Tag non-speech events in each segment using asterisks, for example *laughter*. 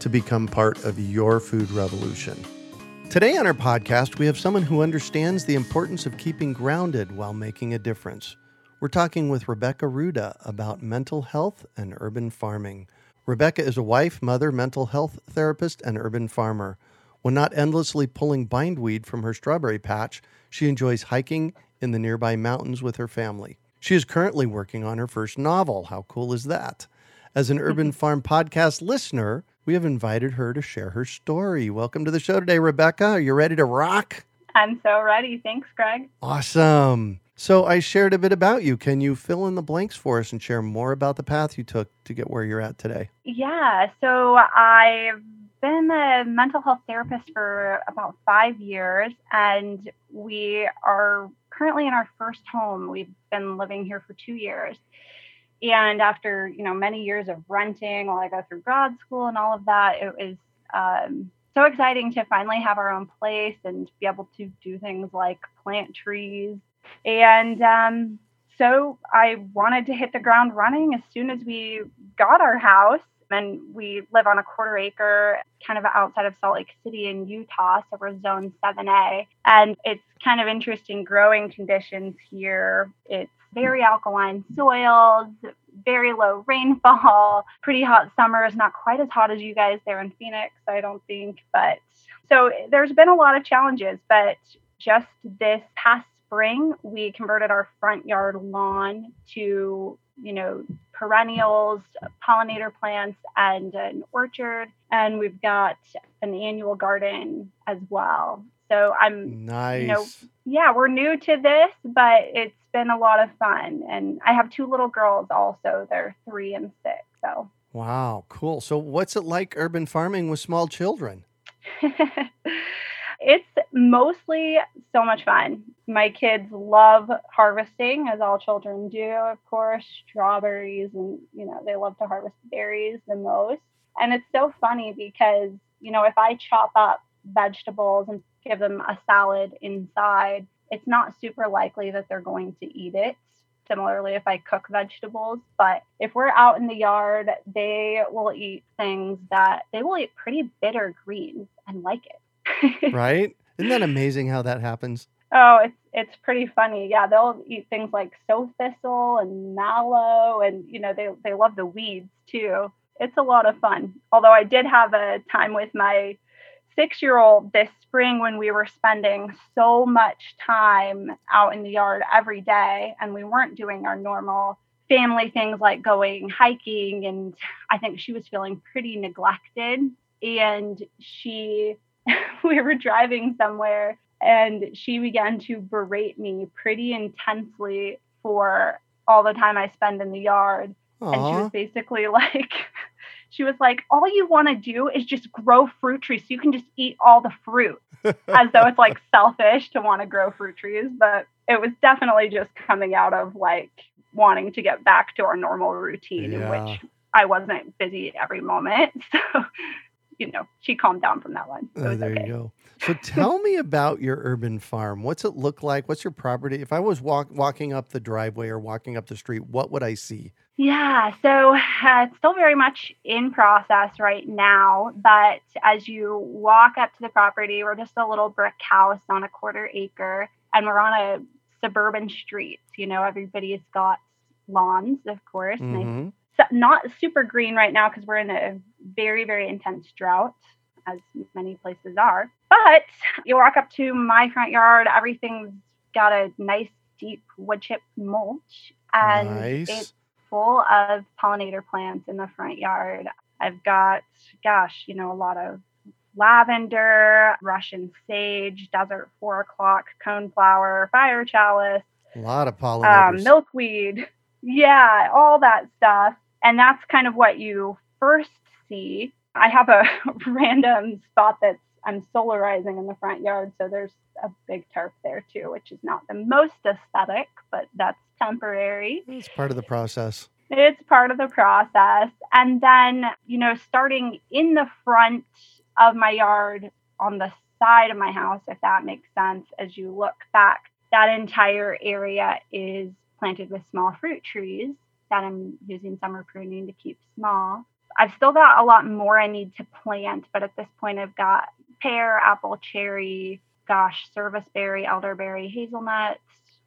to become part of your food revolution. Today on our podcast, we have someone who understands the importance of keeping grounded while making a difference. We're talking with Rebecca Ruda about mental health and urban farming. Rebecca is a wife, mother, mental health therapist, and urban farmer. When not endlessly pulling bindweed from her strawberry patch, she enjoys hiking in the nearby mountains with her family. She is currently working on her first novel. How cool is that? As an *laughs* Urban Farm podcast listener, we have invited her to share her story. Welcome to the show today, Rebecca. Are you ready to rock? I'm so ready. Thanks, Greg. Awesome. So, I shared a bit about you. Can you fill in the blanks for us and share more about the path you took to get where you're at today? Yeah. So, I've been a mental health therapist for about five years, and we are currently in our first home. We've been living here for two years and after you know many years of renting while i go through grad school and all of that it was um, so exciting to finally have our own place and be able to do things like plant trees and um, so i wanted to hit the ground running as soon as we got our house and we live on a quarter acre kind of outside of Salt Lake City in Utah. So we're zone 7A. And it's kind of interesting growing conditions here. It's very alkaline soils, very low rainfall, *laughs* pretty hot summers, not quite as hot as you guys there in Phoenix, I don't think. But so there's been a lot of challenges, but just this past spring, we converted our front yard lawn to, you know, perennials, pollinator plants, and an orchard. And we've got an annual garden as well. So I'm nice. You know, yeah, we're new to this, but it's been a lot of fun. And I have two little girls also. They're three and six. So Wow, cool. So what's it like urban farming with small children? *laughs* it's mostly so much fun. My kids love harvesting, as all children do, of course, strawberries, and you know, they love to harvest berries the most. And it's so funny because, you know, if I chop up vegetables and give them a salad inside, it's not super likely that they're going to eat it. Similarly, if I cook vegetables, but if we're out in the yard, they will eat things that they will eat pretty bitter greens and like it. *laughs* right? Isn't that amazing how that happens? Oh, it's it's pretty funny. Yeah, they'll eat things like sow thistle and mallow, and you know they they love the weeds too. It's a lot of fun. Although I did have a time with my six year old this spring when we were spending so much time out in the yard every day and we weren't doing our normal family things like going hiking. And I think she was feeling pretty neglected. And she, *laughs* we were driving somewhere and she began to berate me pretty intensely for all the time I spend in the yard. Aww. And she was basically *laughs* like, she was like, all you want to do is just grow fruit trees so you can just eat all the fruit, *laughs* as though it's like selfish to want to grow fruit trees. But it was definitely just coming out of like wanting to get back to our normal routine yeah. in which I wasn't busy every moment. *laughs* So, you know, she calmed down from that one. Oh, there okay. you go. So tell me about your urban farm. What's it look like? What's your property? If I was walk, walking up the driveway or walking up the street, what would I see? Yeah, so uh, it's still very much in process right now. But as you walk up to the property, we're just a little brick house on a quarter acre, and we're on a suburban street. You know, everybody's got lawns, of course. Mm-hmm. Not super green right now because we're in a very, very intense drought. as many places are. But you walk up to my front yard, everything's got a nice deep wood chip mulch and Nice. it's full of pollinator plants in the front yard. I've got, gosh, you know, a lot of lavender, Russian sage, desert four o'clock, coneflower, fire chalice, A lot of um, pollinators. milkweed. Yeah, all that stuff. And that's kind of what you first see. I have a *laughs* random spot that's I'm solarizing in the front yard, so there's a big tarp there too, which is not the most aesthetic, but that's temporary. it's part of the process. It's part of the process. And then, you know, starting in the front of my yard on the side of my house, if that makes sense, as you look back, that entire area is planted with small fruit trees that I'm using summer pruning to keep small. I've still got a lot more I need to plant, but at this point, I've got pear, apple, cherry, gosh, serviceberry, elderberry, hazelnuts.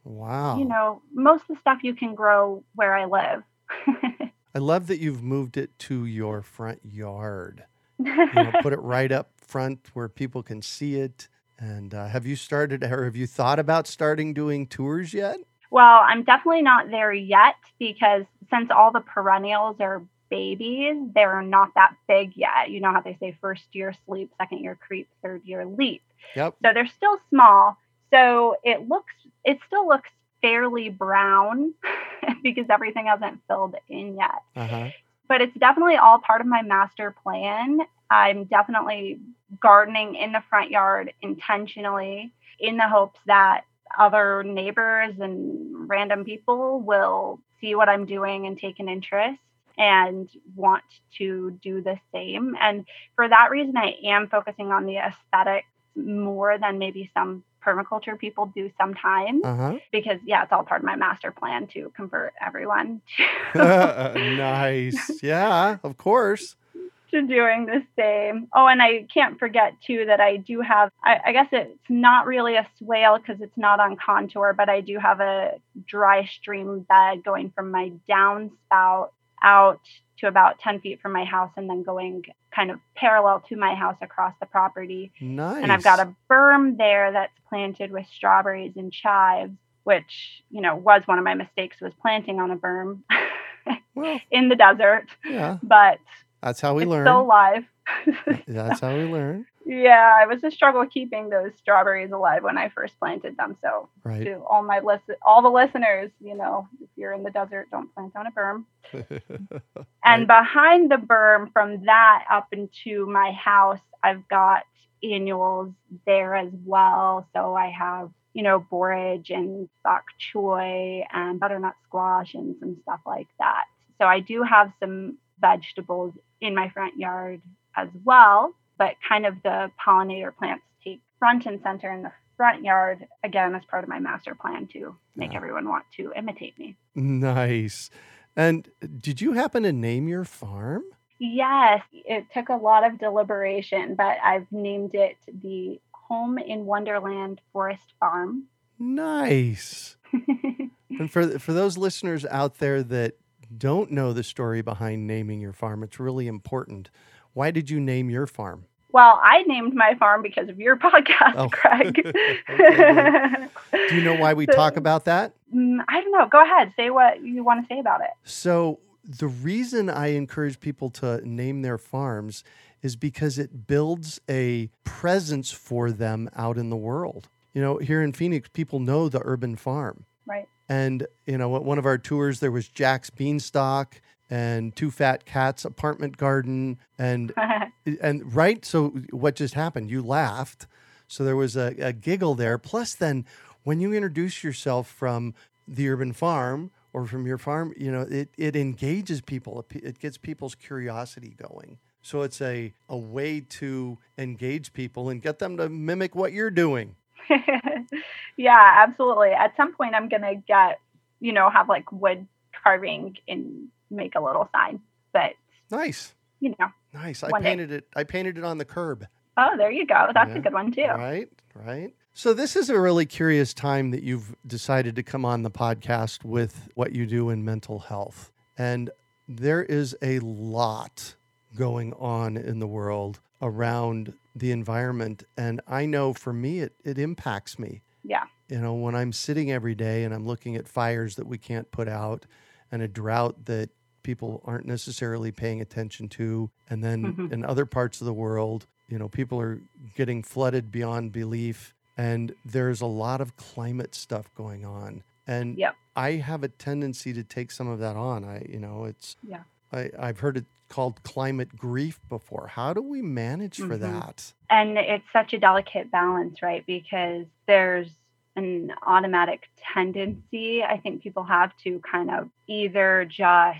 Wow. You know, most of the stuff you can grow where I live. *laughs* I love that you've moved it to your front yard. You know, *laughs* put it right up front where people can see it. And uh, have you started or have you thought about starting doing tours yet? Well, I'm definitely not there yet because since all the perennials are babies, they're not that big yet. You know how they say first year sleep, second year creep, third year leap. Yep. So they're still small. So it looks, it still looks fairly brown *laughs* because everything hasn't filled in yet. Uh huh. But it's definitely all part of my master plan. I'm definitely gardening in the front yard intentionally in the hopes that other neighbors and random people will see what I'm doing and take an interest and want to do the same. And for that reason, I am focusing on the aesthetic more than maybe some permaculture people do sometimes Uh huh. because yeah it's all part of my master plan to convert everyone *laughs* to *laughs* nice. Yeah, of course. to doing the same. Oh, and I can't forget too that I do have, I, I guess it's not really a swale because it's not on contour, but I do have a dry stream bed going from my downspout out to about 10 feet from my house and then going kind of parallel to my house across the property. Nice. And I've got a berm there that's planted with strawberries and chives, which, you know, was one of my mistakes was planting on a berm *laughs* Well, in the desert, yeah, but that's how we it's learn. still alive. *laughs* That's how we learn. Yeah, it was a struggle keeping those strawberries alive when I first planted them. So Right. to all my listen, all the listeners, you know, if you're in the desert, don't plant on a berm. *laughs* And behind the berm, from that up into my house, I've got annuals there as well. So I have, you know, borage and bok choy and butternut squash and some stuff like that. So I do have some vegetables in my front yard as well, but kind of the pollinator plants take front and center in the front yard again as part of my master plan to make Yeah. everyone want to imitate me. nice. And did you happen to name your farm? Yes, it took a lot of deliberation, but I've named it the Home in Wonderland Forest Farm. Nice. *laughs* And for for those listeners out there that don't know the story behind naming your farm, it's really important. Why did you name your farm? Well, I named my farm because of your *laughs* podcast, Oh. Greg. *laughs* *laughs* Do you know why we talk about that? Mm, I don't know. Go ahead. Say what you want to say about it. So, the reason I encourage people to name their farms is because it builds a presence for them out in the world. You know, here in Phoenix, people know the urban farm. Right. And, you know, at one of our tours, there was Jack's Beanstalk and Two Fat Cats apartment garden. And, *laughs* and right. So, what just happened? You laughed. So, there was a, a giggle there. Plus, then when you introduce yourself from the urban farm or from your farm, you know, it, it engages people. It, gets people's curiosity going. So, it's a, a way to engage people and get them to mimic what you're doing. *laughs* yeah, absolutely. At some point, I'm going to get, you know, have like wood carving and make a little sign. But, Nice. you know, Nice. I One day. painted it. I painted it on the curb. oh, there you go. That's Yeah. a good one, too. Right, right. So this is a really curious time that you've decided to come on the podcast with what you do in mental health. And there is a lot going on in the world around the environment. And I know for me, it, it impacts me. Yeah. You know, when I'm sitting every day and I'm looking at fires that we can't put out and a drought that people aren't necessarily paying attention to. And then Mhm. in other parts of the world, you know, people are getting flooded beyond belief. And there's a lot of climate stuff going on. And Yep. I have a tendency to take some of that on. I, you know, it's, Yeah. I, I've heard it called climate grief before. How do we manage for Mhm. that? and it's such a delicate balance right because there's an automatic tendency i think people have to kind of either just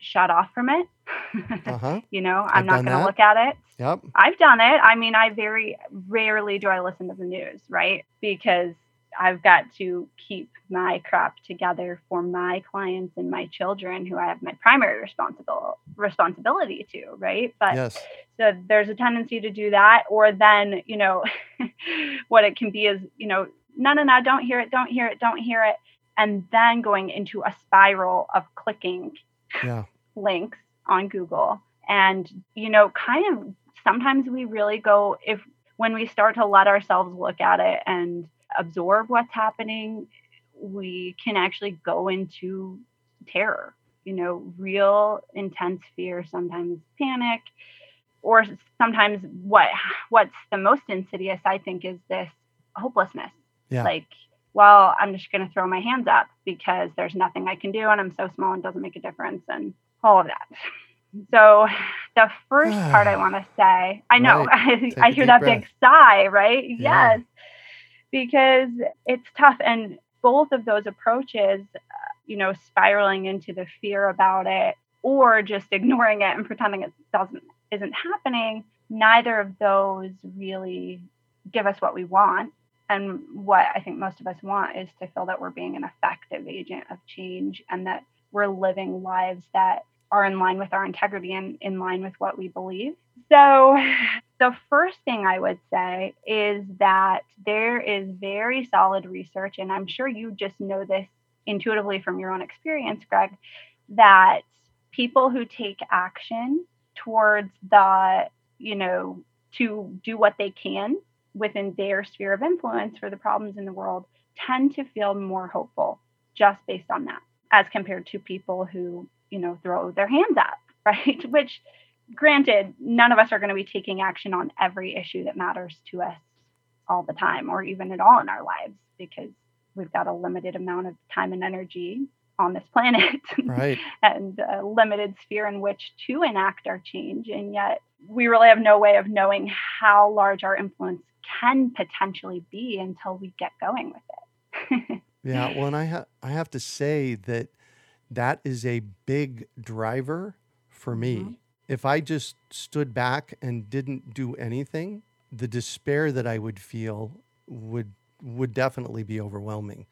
shut off from it *laughs* Uh huh. you know I've i'm not going to look at it Yep. i've done it i mean i very rarely do i listen to the news right because i've got to keep my crap together for my clients and my children who i have my primary responsible responsibility to right but yes. so there's a tendency to do that or then you know *laughs* what it can be is you know no no no don't hear it don't hear it don't hear it and then going into a spiral of clicking Yeah. links on google and you know kind of sometimes we really go if when we start to let ourselves look at it and absorb what's happening we can actually go into terror you know real intense fear sometimes panic or sometimes what what's the most insidious i think is this hopelessness Yeah. like well i'm just going to throw my hands up because there's nothing i can do and i'm so small and doesn't make a difference and all of that so the first part i *sighs* want to say i know Right. *laughs* I, a hear that breath. big sigh right Yeah. yes because it's tough and both of those approaches uh, you know spiraling into the fear about it or just ignoring it and pretending it doesn't isn't happening neither of those really give us what we want and what i think most of us want is to feel that we're being an effective agent of change and that we're living lives that are in line with our integrity and in line with what we believe. So *laughs* the first thing I would say is that there is very solid research, and I'm sure you just know this intuitively from your own experience, Greg, that people who take action towards the, you know, to do what they can within their sphere of influence for the problems in the world tend to feel more hopeful just based on that, as compared to people who, you know, throw their hands up, *laughs* right? Which granted, none of us are going to be taking action on every issue that matters to us all the time or even at all in our lives because we've got a limited amount of time and energy on this planet *laughs* Right. and a limited sphere in which to enact our change. And yet, we really have no way of knowing how large our influence can potentially be until we get going with it. *laughs* Yeah, well, and I ha- I have to say that that is a big driver for me. Mhm. If I just stood back and didn't do anything, the despair that I would feel would would definitely be overwhelming.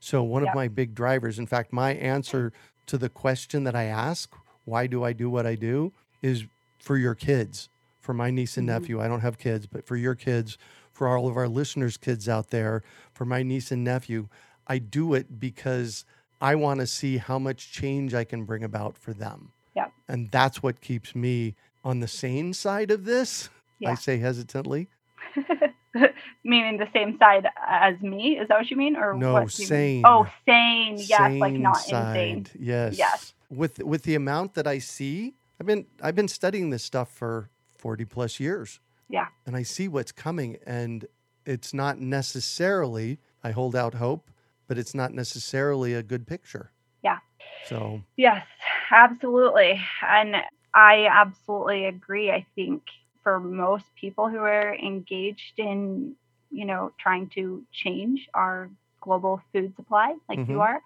So one Yep. of my big drivers, in fact, my answer to the question that I ask, why do I do what I do, is for your kids, for my niece and Mhm. nephew. I don't have kids, but for your kids, for all of our listeners' kids out there, for my niece and nephew, I do it because I want to see how much change I can bring about for them. Yeah. And that's what keeps me on the sane side of this. I say hesitantly. *laughs* Meaning the same side as me? Is that what you mean? Or No, what do you mean? sane. Oh, sane. Yes, like not side. insane. Yes. Yes. With with the amount that I see, I've been I've been studying this stuff for 40 plus years. Yeah. And I see what's coming and it's not necessarily I hold out hope, but it's not necessarily a good picture. Yeah. So, Yes, absolutely. And I absolutely agree. I think for most people who are engaged in, you know, trying to change our global food supply, like you Mhm. are,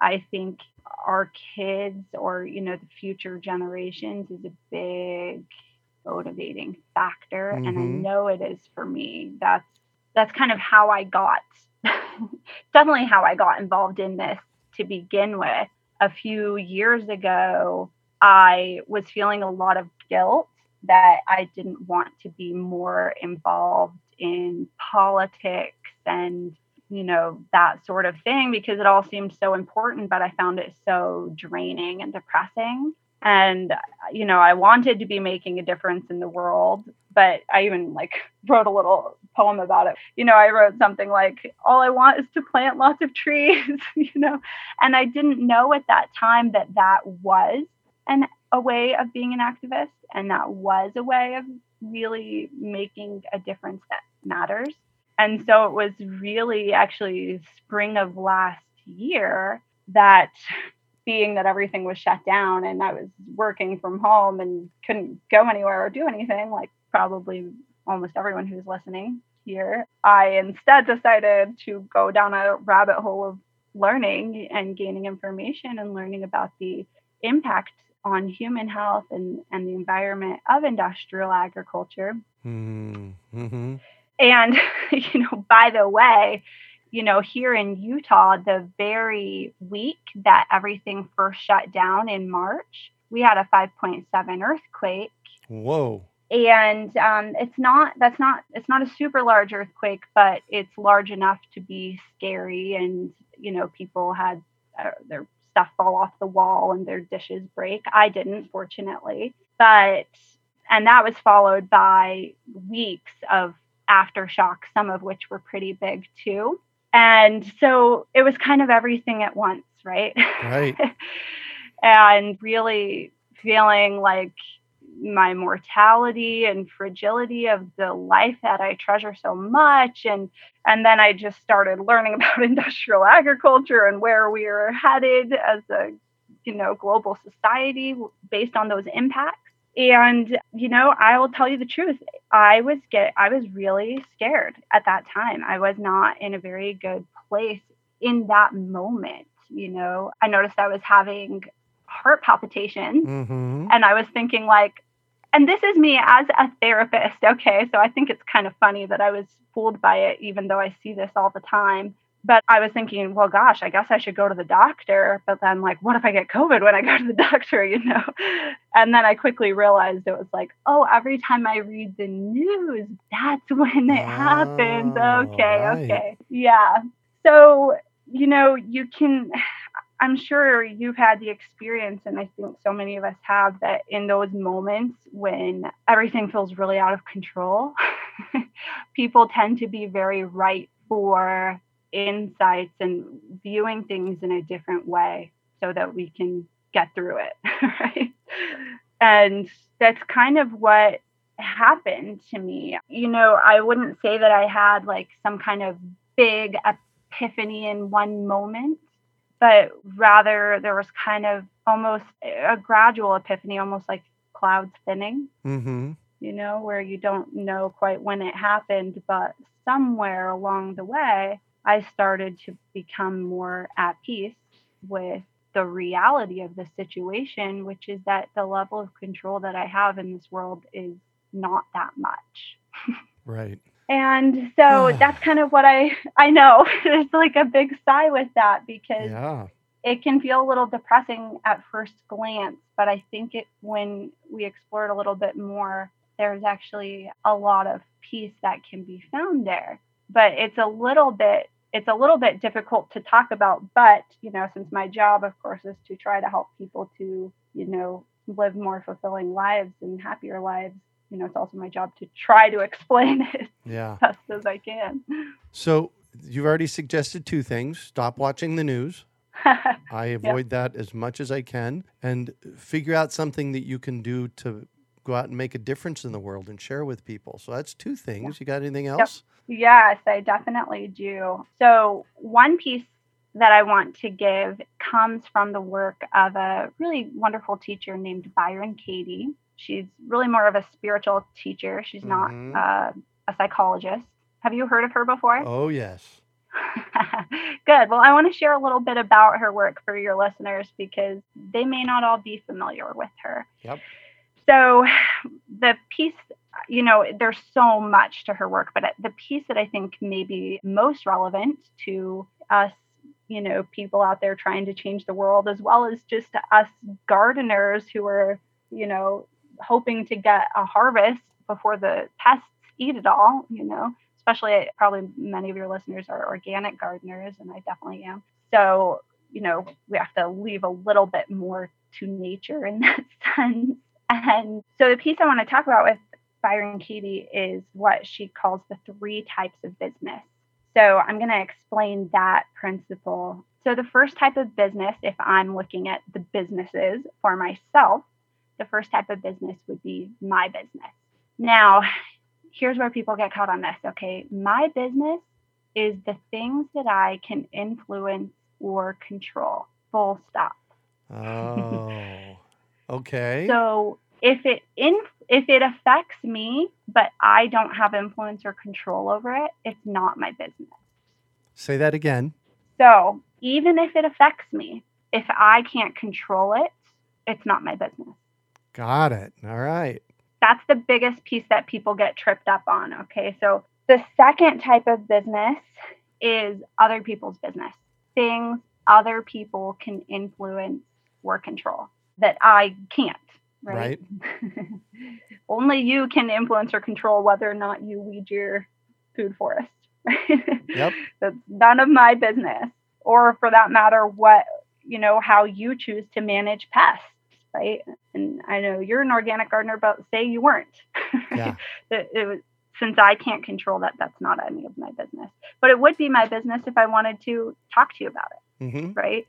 I think our kids or, you know, the future generations is a big motivating factor. And I Mhm. know it is for me. That's that's kind of how I got *laughs* definitely how I got involved in this to begin with a few years ago, I was feeling a lot of guilt that I didn't want to be more involved in politics and, you know, that sort of thing because it all seemed so important, but I found it so draining and depressing. And, you know, I wanted to be making a difference in the world, but I even like *laughs* wrote a little poem about it. You know, I wrote something like, All I want is to plant lots of trees, *laughs* you know, and I didn't know at that time that that was an, a way of being an activist and that was a way of really making a difference that matters. And so it was really actually spring of last year that being that everything was shut down and I was working from home and couldn't go anywhere or do anything, like probably almost everyone who's listening here, I instead decided to go down a rabbit hole of learning and gaining information and learning about the impact on human health and, and the environment of industrial agriculture. Mm-hmm. mm-hmm. And, *laughs* you know, by the way, you know, here in Utah, the very week that everything first shut down in March, we had a 5.7 earthquake. Whoa. And um, it's not, that's not, it's not a super large earthquake, but it's large enough to be scary. And, you know, people had uh, their stuff fall off the wall and their dishes break. I didn't, fortunately. But, and that was followed by weeks of aftershocks, some of which were pretty big too. And so it was kind of everything at once, right? Right. *laughs* and really feeling like my mortality and fragility of the life that I treasure so much and and then I just started learning *laughs* about industrial agriculture and where we are headed as a you know global society based on those impacts and you know I will tell you the truth I was get I was really scared at that time I was not in a very good place in that moment you know I noticed I was having heart palpitations mm-hmm. and I was thinking like and this is me as a therapist. Okay. So I think it's kind of funny that I was fooled by it, even though I see this all the time. But I was thinking, well, gosh, I guess I should go to the doctor. But then, like, what if I get COVID when I go to the *laughs* doctor, you know? And then I quickly realized it was like, oh, every time I read the news, that's *laughs* when it oh, happens. Okay. Right. Okay. Yeah. So, you know, you can *sighs* I'm sure you've had the experience, and I think so many of us have, that in those moments when everything feels really out of control, *laughs* people tend to be very ripe for insights and viewing things in a different way so that we can get through it. *laughs* right. And that's kind of what happened to me. You know, I wouldn't say that I had like some kind of big epiphany in one moment but rather there was kind of almost a gradual epiphany, almost like clouds thinning. Mm-hmm. You know, where you don't know quite when it happened, but somewhere along the way, I started to become more at peace with the reality of the situation, which is that the level of control that I have in this world is not that much. right. And so *sighs* that's kind of what I I know. *laughs* It's like a big sigh with that because yeah. it can feel a little depressing at first glance, but I think it when we explore it a little bit more, there's actually a lot of peace that can be found there. But it's a little bit it's a little bit difficult to talk about, but you know, since my job of course is to try to help people to, you know, live more fulfilling lives and happier lives you know, it's also my job to try to *laughs* explain it yeah. best as I can. So you've already suggested two things: stop watching the news. *laughs* I avoid that as much as I can, and figure out something that you can do to go out and make a difference in the world and share with people. So that's two things. You got anything else? Yes, I definitely do. So one piece that I want to give comes from the work of a really wonderful teacher named Byron Katie. She's really more of a spiritual teacher. She's not mm-hmm. uh, a psychologist. Have you heard of her before? Oh, yes. *laughs* Good. Well, I want to share a little bit about her work for your listeners because they may not all be familiar with her. Yep. So, the piece, you know, there's so much to her work, but uh, the piece that I think may be most relevant to us, you know, people out there trying to change the world, as well as just us gardeners who are, you know, hoping to get a harvest before the pests eat it all, you know, especially uh, probably many of your listeners are organic gardeners, and I definitely am. So, you know, we have to leave a little bit more to nature in that *laughs* sense. And so the piece I want to talk about with Byron Katie is what she calls the three types of business. So I'm going to explain that principle. So the first type of business, if I'm looking at the businesses for myself, the first type of business would be my business. Now, here's where people get caught on this. Okay, my business is the things that I can influence or control. Full stop. Oh, okay. So if it in if it affects me, but I don't have influence or control over it, it's not my business. Say that again. So even if it affects me, if I can't control it, it's not my business. Got it. All right. That's the biggest piece that people get tripped up on. Okay. So the second type of business is other people's business, things other people can influence or control that I can't. Right. right. *laughs* Only you can influence or control whether or not you weed your food forest. *laughs* Yep. That's none of my business. Or for that matter, what, you know, how you choose to manage pests right? And I know you're an organic gardener, but say you weren't. *laughs* Yeah. it, it was, since I can't control that, that's not any of my business. But it would be my business if I wanted to talk to you about it, mm-hmm. right?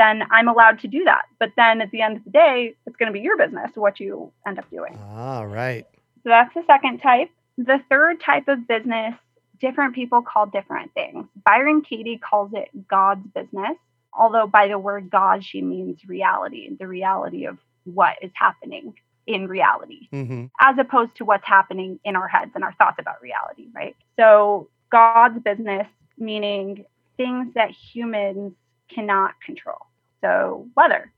Then I'm allowed to do that. But then at the end of the day, it's going to be your business what you end up doing. All right. So that's the second type. The third type of business, different people call different things. Byron Katie calls it God's business although by the word God, she means reality, the reality of what is happening in reality, mm-hmm. as opposed to what's happening in our heads and our thoughts about reality, right? So, God's business, meaning things that humans cannot control. So, weather,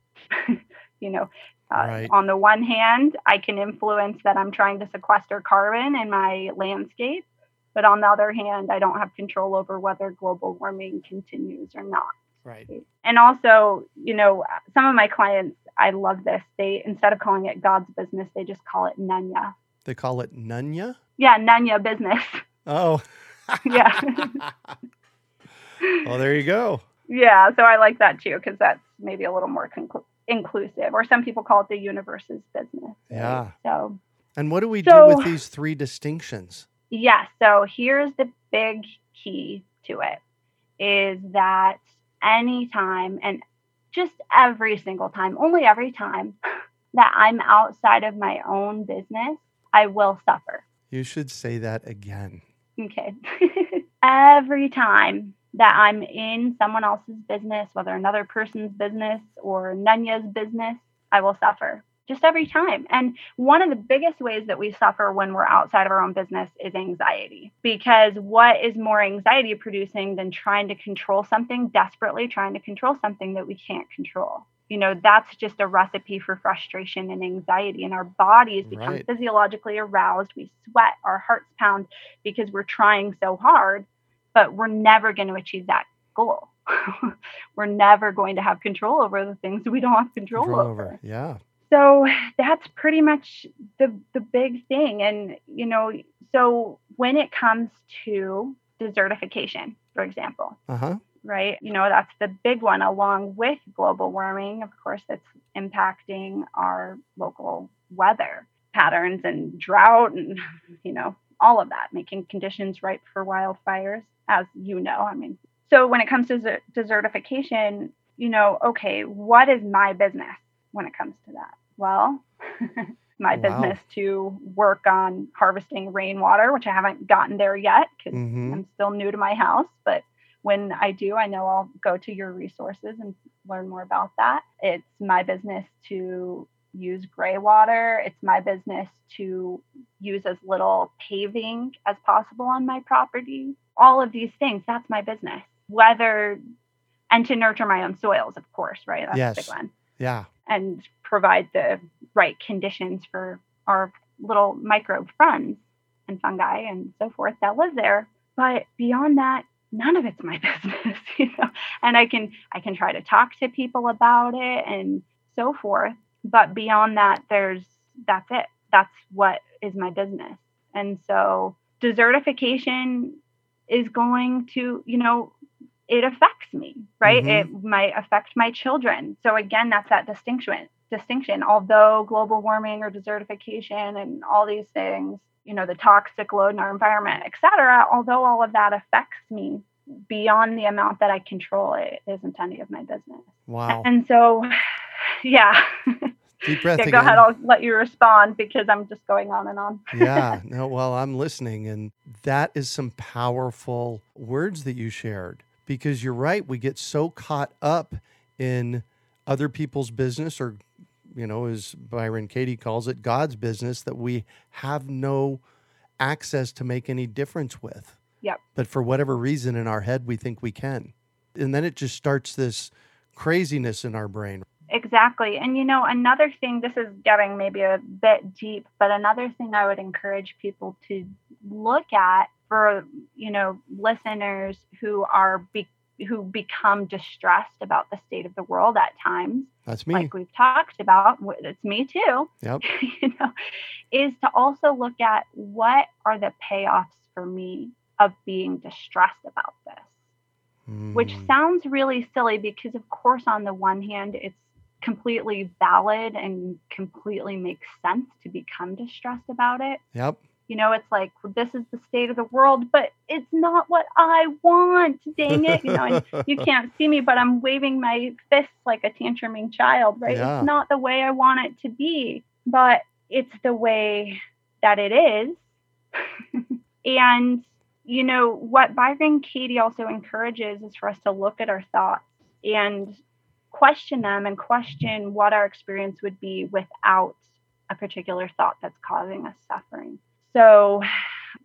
*laughs* you know, uh, right. on the one hand, I can influence that I'm trying to sequester carbon in my landscape. But on the other hand, I don't have control over whether global warming continues or not. Right. And also, you know, some of my clients, I love this. They instead of calling it God's business, they just call it Nunya. They call it Nunya? Yeah, Nunya business. Oh. *laughs* yeah. *laughs* well, there you go. Yeah, so I like that too because that's maybe a little more conclu- inclusive. Or some people call it the universe's business. Yeah. So. And what do we so, do with these three distinctions? Yeah. So here's the big key to it is that anytime and just every single time, only every time *laughs* that I'm outside of my own business, I will suffer. You should say that again. Okay. *laughs* every time that I'm in someone else's business, whether another person's business or Nunya's business, I will suffer just every time. And one of the biggest ways that we suffer when we're outside of our own business is anxiety. Because what is more anxiety producing than trying to control something, desperately trying to control something that we can't control? You know, that's just a recipe for frustration and anxiety. And our bodies become right. physiologically aroused. We sweat, our hearts pound because we're trying so hard, but we're never going to achieve that goal. *laughs* we're never going to have control over the things we don't have control, control over. over. Yeah so that's pretty much the the big thing and you know so when it comes to desertification for example uh-huh. right you know that's the big one along with global warming of course that's impacting our local weather patterns and drought and *laughs* you know all of that making conditions ripe for wildfires as you know i mean so when it comes to desertification you know okay what is my business when it comes to that well, *laughs* my wow. business to work on harvesting rainwater, which I haven't gotten there yet because mm-hmm. I'm still new to my house. But when I do, I know I'll go to your resources and learn more about that. It's my business to use gray water. It's my business to use as little paving as possible on my property. All of these things, that's my business. Whether and to nurture my own soils, of course, right? That's yes. the big one. Yeah and provide the right conditions for our little microbe friends and fungi and so forth that live there. But beyond that, none of it's my *laughs* business, you know. And I can I can try to talk to people about it and so forth. But beyond that, there's that's it. That's what is my business. And so desertification is going to, you know, it affects me, right? Mm-hmm. It might affect my children. So again, that's that distinction distinction. Although global warming or desertification and all these things, you know, the toxic load in our environment, et cetera, although all of that affects me beyond the amount that I control, it isn't any of my business. Wow. And so, *laughs* yeah. Deep breath. yeah, again. go ahead. I'll let you respond because I'm just going on and on. yeah. *laughs* No, well, I'm listening. And that is some powerful words that you shared because you're right. We get so caught up in other people's business or, you know, as Byron Katie calls it, God's business that we have no access to make any difference with. Yep. But for whatever reason in our head, we think we can. And then it just starts this craziness in our brain. Exactly. And you know, another thing, this is getting maybe a bit deep, but another thing I would encourage people to look at for, you know, listeners who are be- who become distressed about the state of the world at times, That's me. like we've talked about, it's me too, yep. *laughs* you know, is to also look at what are the payoffs for me of being distressed about this which Mm. sounds really silly because of course on the one hand it's completely valid and completely makes sense to become distressed about it Yep. you know it's like well, this is the state of the world but it's not what i want dang it you know and *laughs* you can't see me but i'm waving my fists like a tantruming child right Yeah. it's not the way i want it to be but it's the way that it is *laughs* and you know what byron katie also encourages is for us to look at our thoughts and question them and question what our experience would be without a particular thought that's causing us suffering so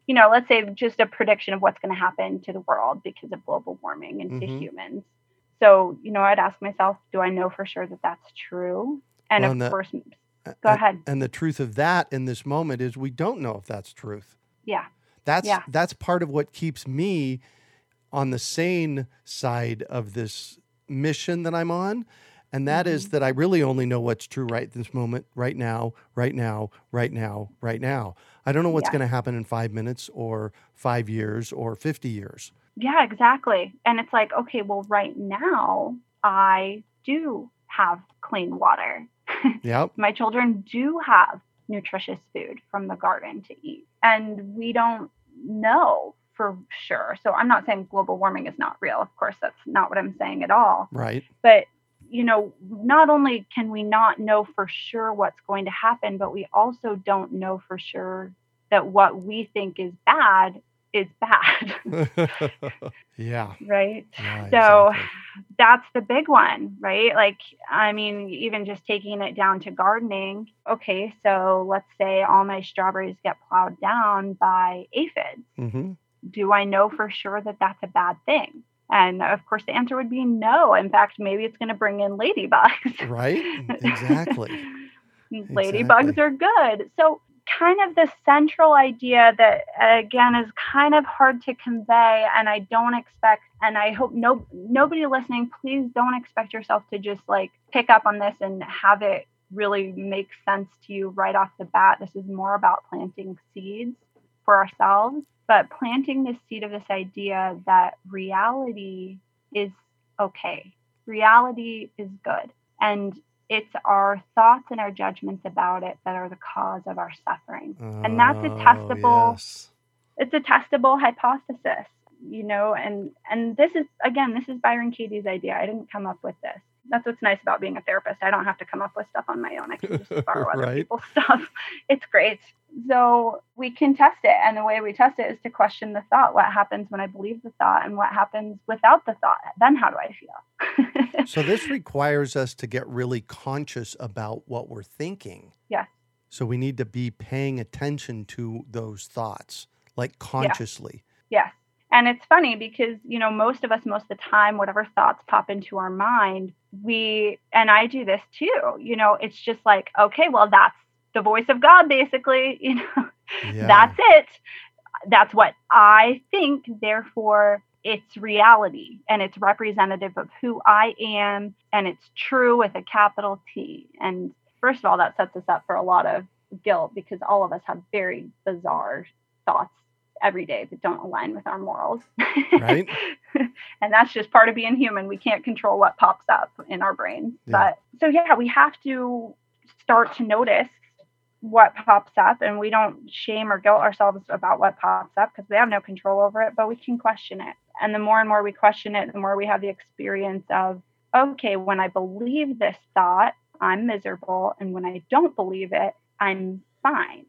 you know let's say just a prediction of what's going to happen to the world because of global warming and to Mhm. humans so you know i'd ask myself do i know for sure that that's true and Well, of and the- course A- Go a- ahead. And the truth of that in this moment is we don't know if that's truth. yeah That's Yeah. that's part of what keeps me on the sane side of this mission that I'm on. And that is Mhm. that I really only know what's true right this moment, right now, right now, right now, right now. I don't know what's Yeah. going to happen in five minutes or five years or 50 years. Yeah, exactly. And it's like, okay, well, right now I do have clean water. Yep. *laughs* My children do have nutritious food from the garden to eat. And we don't know for sure. So I'm not saying global warming is not real. Of course, that's not what I'm saying at all. Right. But you know, not only can we not know for sure what's going to happen, but we also don't know for sure that what we think is bad is bad, *laughs* *laughs* yeah. right? yeah, So exactly. that's the big one, right? Like, I mean, even just taking it down to gardening. Okay, so let's say all my strawberries get plowed down by aphids. Mhm. Do I know for sure that that's a bad thing? And of course, the answer would be no. In fact, maybe it's going to bring in ladybugs. *laughs* Right? Exactly. *laughs* Ladybugs Exactly. are good. So, kind of the central idea that, again, is kind of hard to convey. And I don't expect, and I hope no nobody listening, please don't expect yourself to just like pick up on this and have it really make sense to you right off the bat. This is more about planting seeds for ourselves, but planting this seed of this idea that reality is okay. Reality is good. And it's our thoughts and our judgments about it that are the cause of our suffering. And that's a Oh, testable- yes. It's a testable hypothesis, you know, and and this is again, this is Byron Katie's idea. I didn't come up with this. That's what's nice about being a therapist. I don't have to come up with stuff on my own. I can just *laughs* borrow other Right. people's *laughs* stuff. It's great. So we can test it. And the way we test it is to question the thought. What happens when I believe the thought and what happens without the thought? Then how do I feel? *laughs* So this requires us to get really conscious about what we're thinking. Yes. So we need to be paying attention to those thoughts, like consciously. Yes. And it's funny because, you know, most of us, most of the time, whatever thoughts pop into our mind, we, and I do this too, you know, it's just like, okay, well, that's the voice of God, basically, *laughs* you know, Yeah. that's it. That's what I think. Therefore, it's reality and it's representative of who I am and it's true with a capital T. And first of all, that sets us up for a lot of guilt because all of us have very bizarre thoughts every day that don't align with our morals. Right. *laughs* and that's just part of being human. We can't control what pops up in our brains. Yeah. But so, yeah, we have to start to notice what pops up and we don't shame or guilt ourselves about what pops up because we have no control over it, but we can question it. And the more and more we question it, the more we have the experience of, okay, when I believe this thought, I'm miserable. And when I don't believe it, I'm fine.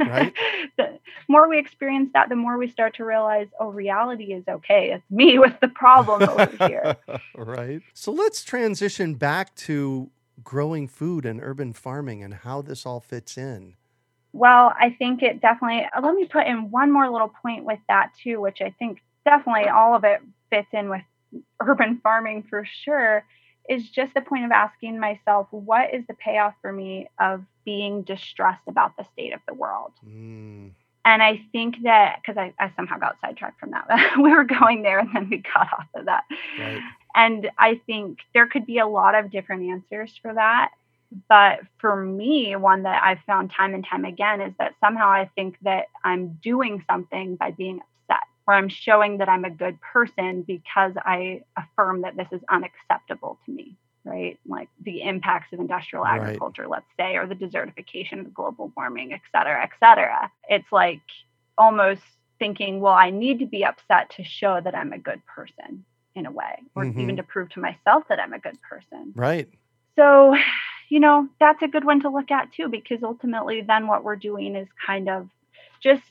Right. *laughs* the more we experience that, the more we start to realize, oh, reality is okay. It's me *laughs* with the problem over here. *laughs* right. So let's transition back to growing food and urban farming and how this all fits in. Well, I think it definitely, uh, let me put in one more little point with that too, which I think definitely all of it fits in with urban farming for sure is just the point of asking myself, what is the payoff for me of being distressed about the state of the world? Mm. And I think that because I, I, somehow got sidetracked from that, *laughs* we were going there and then we got off of that. Right. And I think there could be a lot of different answers for that. But for me, one that I've found time and time again is that somehow I think that I'm doing something by being or I'm showing that I'm a good person because I affirm that this is unacceptable to me right? Like the impacts of industrial agriculture, right. let's say, or the desertification of global warming, et cetera, et cetera. It's like almost thinking, well, I need to be upset to show that I'm a good person in a way, or mm-hmm. even to prove to myself that I'm a good person. Right. So, you know, that's a good one to look at too, because ultimately, then what we're doing is kind of just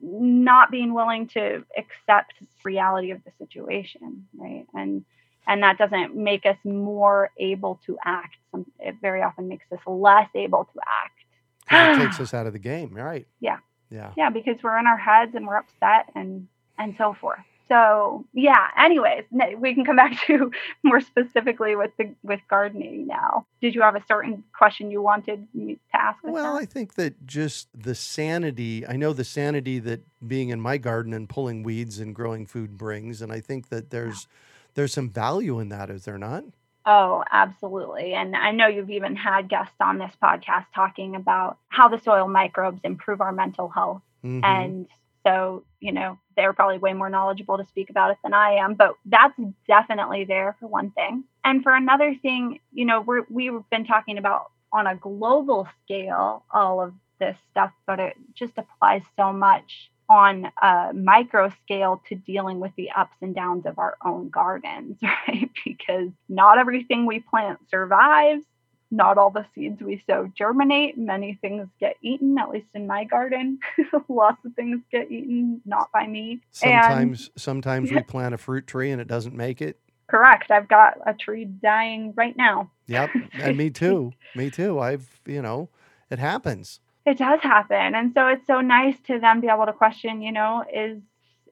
not being willing to accept reality of the situation, right? And and that doesn't make us more able to act. Some, it very often makes us less able to act. it *sighs* takes us out of the game, right? Yeah. Yeah. Yeah, because we're in our heads and we're upset and and so forth. So yeah. Anyways, we can come back to *laughs* more specifically with the with gardening now. Did you have a certain question you wanted me to ask? Well, that? I think that just the sanity. I know the sanity that being in my garden and pulling weeds and growing food brings, and I think that there's. Yeah there's some value in that, is there not? Oh, absolutely. And I know you've even had guests on this podcast talking about how the soil microbes improve our mental health. Mm-hmm. And so, you know, they're probably way more knowledgeable to speak about it than I am, but that's definitely there for one thing. And for another thing, you know, we're, we've been talking about on a global scale all of this stuff, but it just applies so much on a micro scale to dealing with the ups and downs of our own gardens, *laughs* right? Because not everything we plant survives. Not all the seeds we sow germinate. Many things get eaten, at least in my garden. *laughs* Lots of things get eaten, not by me. Sometimes, and, sometimes we plant a fruit tree and it doesn't make it. Correct. I've got a tree dying right now. Yep, and me too. me too. I've, you know, it happens it does happen and so it's so nice to then be able to question you know is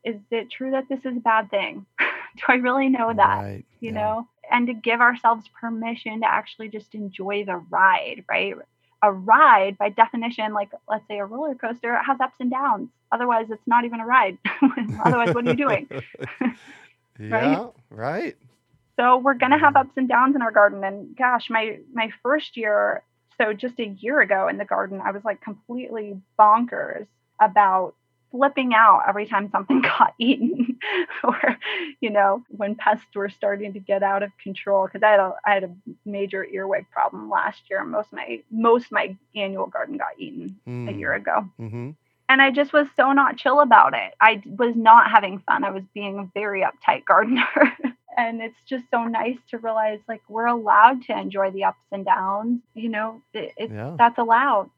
is it true that this is a bad thing *laughs* do i really know that right. you yeah. know and to give ourselves permission to actually just enjoy the ride right? A ride by definition like let's say a roller coaster it has ups and downs. Otherwise it's not even a ride. *laughs* Otherwise what are you doing? *laughs* *laughs* Right? Yeah, right. So we're going to have ups and downs in our garden. And gosh my my first year so just a year ago in the garden, I was like completely bonkers about flipping out every time something *laughs* got eaten *laughs* or you know when pests were starting to get out of control because I had a I had a major earwig problem last year most of my most of my annual garden got eaten mm. a year mm. ago mm-hmm. and I just was so not chill about it I was not having fun I was being a very uptight gardener *laughs* and it's just so nice to realize like we're allowed to enjoy the ups and downs you know it, yeah. that's allowed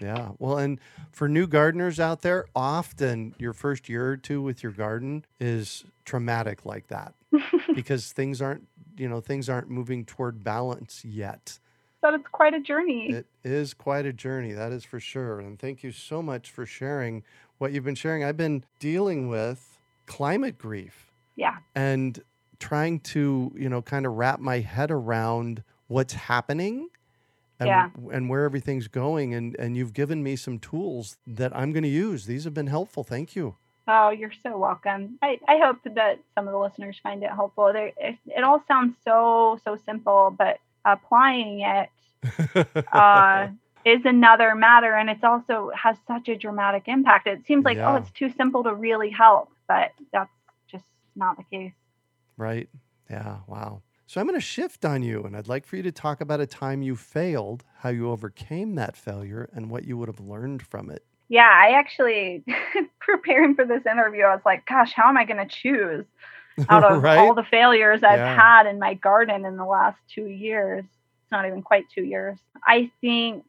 yeah well and for new gardeners out there often your first year or two with your garden is traumatic like that *laughs* because things aren't you know things aren't moving toward balance yet. But it's quite a journey. It is quite a journey that is for sure and thank you so much for sharing what you've been sharing. I've been dealing with climate grief yeah. and trying to, you know, kind of wrap my head around what's happening and, yeah. and where everything's going. And, and you've given me some tools that I'm going to use. These have been helpful. Thank you. Oh, you're so welcome. I, I hope that some of the listeners find it helpful. It, it all sounds so, so simple, but applying it, *laughs* uh, is another matter and it's also has such a dramatic impact it seems like oh it's too simple to really help but that's just not the case Right? Yeah. Wow. So I'm going to shift on you, and I'd like for you to talk about a time you failed, how you overcame that failure, and what you would have learned from it. yeah i actually *laughs* preparing for this interview i was like gosh how am i going to choose out of *laughs* right? all the failures i've Yeah. had in my garden in the last two years it's not even quite two years i think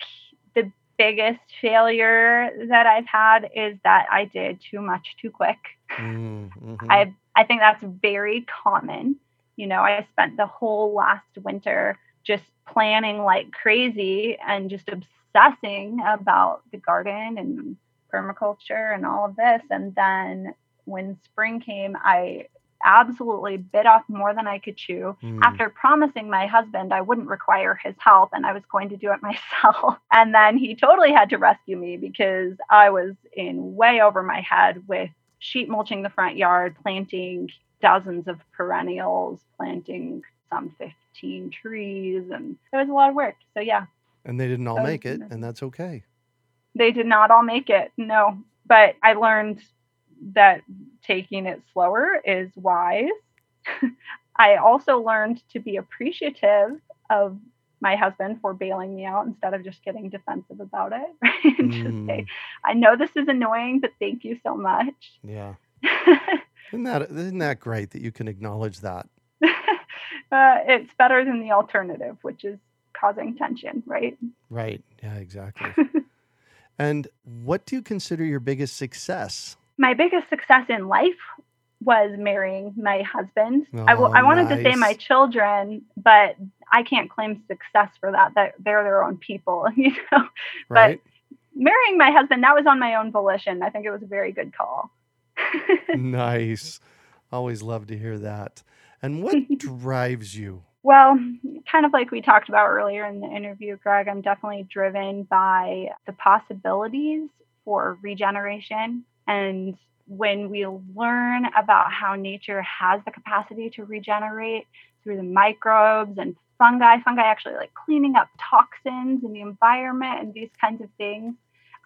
the biggest failure that i've had is that i did too much too quick Mm, mhm. I I think that's very common. You know, I spent the whole last winter just planning like crazy and just obsessing about the garden and permaculture and all of this. And then when spring came, I absolutely bit off more than I could chew Mm, after promising my husband I wouldn't require his help and I was going to do it *laughs* myself. And then he totally had to rescue me because I was in way over my head with sheet mulching the front yard, planting dozens of perennials, planting some 15 trees, and it was a lot of work. So, yeah, and they didn't all Oh, make it, and that's okay. they did not all make it. No, but I learned that taking it slower is wise. *laughs* I also learned to be appreciative of my husband for bailing me out instead of just getting defensive about it. *laughs* Right? And just say, Mm, I know this is annoying, but thank you so much. yeah. *laughs* Isn't that isn't that great that you can acknowledge that? *laughs* uh, it's better than the alternative, which is causing tension, right? Right. Yeah, exactly. *laughs* and what do you consider your biggest success? my biggest success in life was marrying my husband. Oh, I wanted to say my children, but I can't claim success for that. That they're their own people, *laughs* you know. Right? Marrying my husband, that was on my own volition. I think it was a very good call. Nice. Always love to hear that. And what *laughs* drives you? Well, kind of like we talked about earlier in the interview, Greg, I'm definitely driven by the possibilities for regeneration. And when we learn about how nature has the capacity to regenerate through the microbes and fungi, fungi actually like cleaning up toxins in the environment and these kinds of things,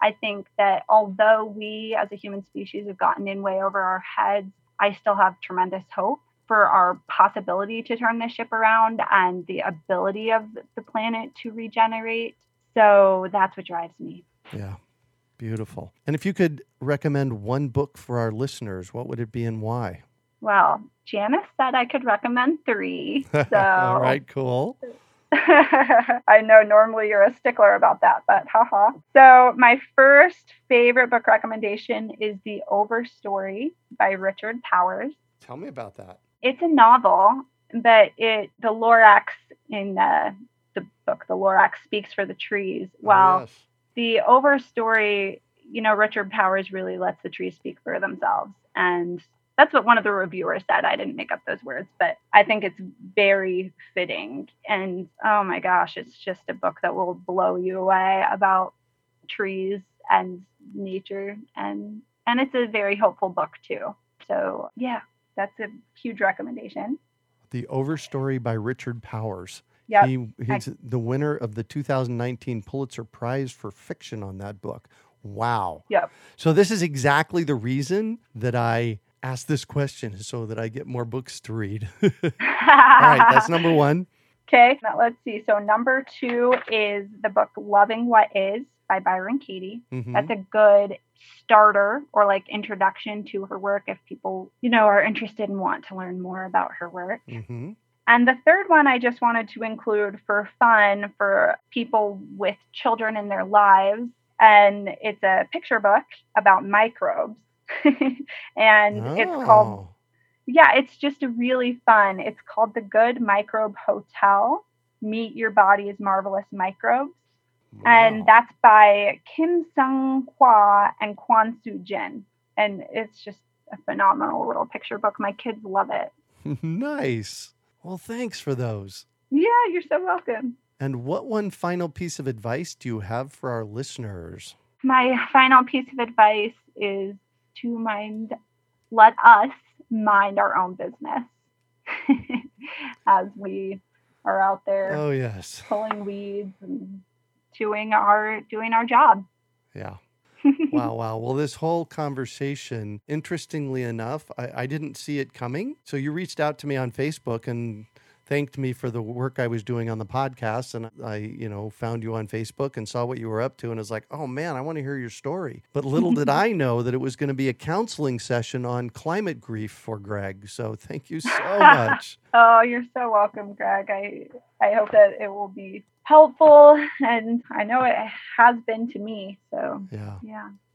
I think that although we as a human species have gotten in way over our heads, I still have tremendous hope for our possibility to turn the ship around and the ability of the planet to regenerate. So that's what drives me. Yeah. Beautiful. And if you could recommend one book for our listeners, what would it be and why? Well, Janice said I could recommend three. *laughs* So All right, cool. *laughs* I know normally you're a stickler about that, but haha. So my first favorite book recommendation is The Overstory by Richard Powers. Tell me about that. It's a novel, but it the Lorax in the the book, the Lorax speaks for the trees. Well, Oh, yes. the overstory, you know, Richard Powers really lets the trees speak for themselves. And that's what one of the reviewers said. I didn't make up those words, but I think it's very fitting. And oh my gosh, it's just a book that will blow you away about trees and nature and and it's a very hopeful book too. So yeah, that's a huge recommendation. The Overstory by Richard Powers. Yep. He, he's the winner of the 2019 Pulitzer Prize for fiction on that book. Wow. Yep. So this is exactly the reason that I asked this question so that I get more books to read. *laughs* All right, that's *laughs* number one. Okay, let's see. So number two is the book Loving What Is by Byron Katie. Mhm. That's a good starter or like introduction to her work if people, you know, are interested and want to learn more about her work. Mhm. And the third one I just wanted to include for fun for people with children in their lives. And it's a picture book about microbes. *laughs* and it's called Oh, yeah, it's just a really fun. It's called The Good Microbe Hotel. Meet Your Body's Marvelous Microbes. And that's by Kim Sung Hwa and Kwon Soo Jin. And it's just a phenomenal little picture book. My kids love it. *laughs* nice. Well, thanks for those. Yeah, you're so welcome. And what one final piece of advice do you have for our listeners? My final piece of advice is to mind, let us mind our own business *laughs* as we are out there Oh, yes. pulling weeds and doing our doing our job. Yeah. *laughs* wow, wow. Well, this whole conversation, interestingly enough, I, I didn't see it coming. So you reached out to me on Facebook and thanked me for the work I was doing on the podcast. And I, you know, found you on Facebook and saw what you were up to and was like, oh man, I want to hear your story. But little did *laughs* I know that it was going to be a counseling session on climate grief for Greg. So thank you so much. *laughs* oh, you're so welcome, Greg. I, I hope that it will be helpful and I know it has been to me. So, yeah. Yeah.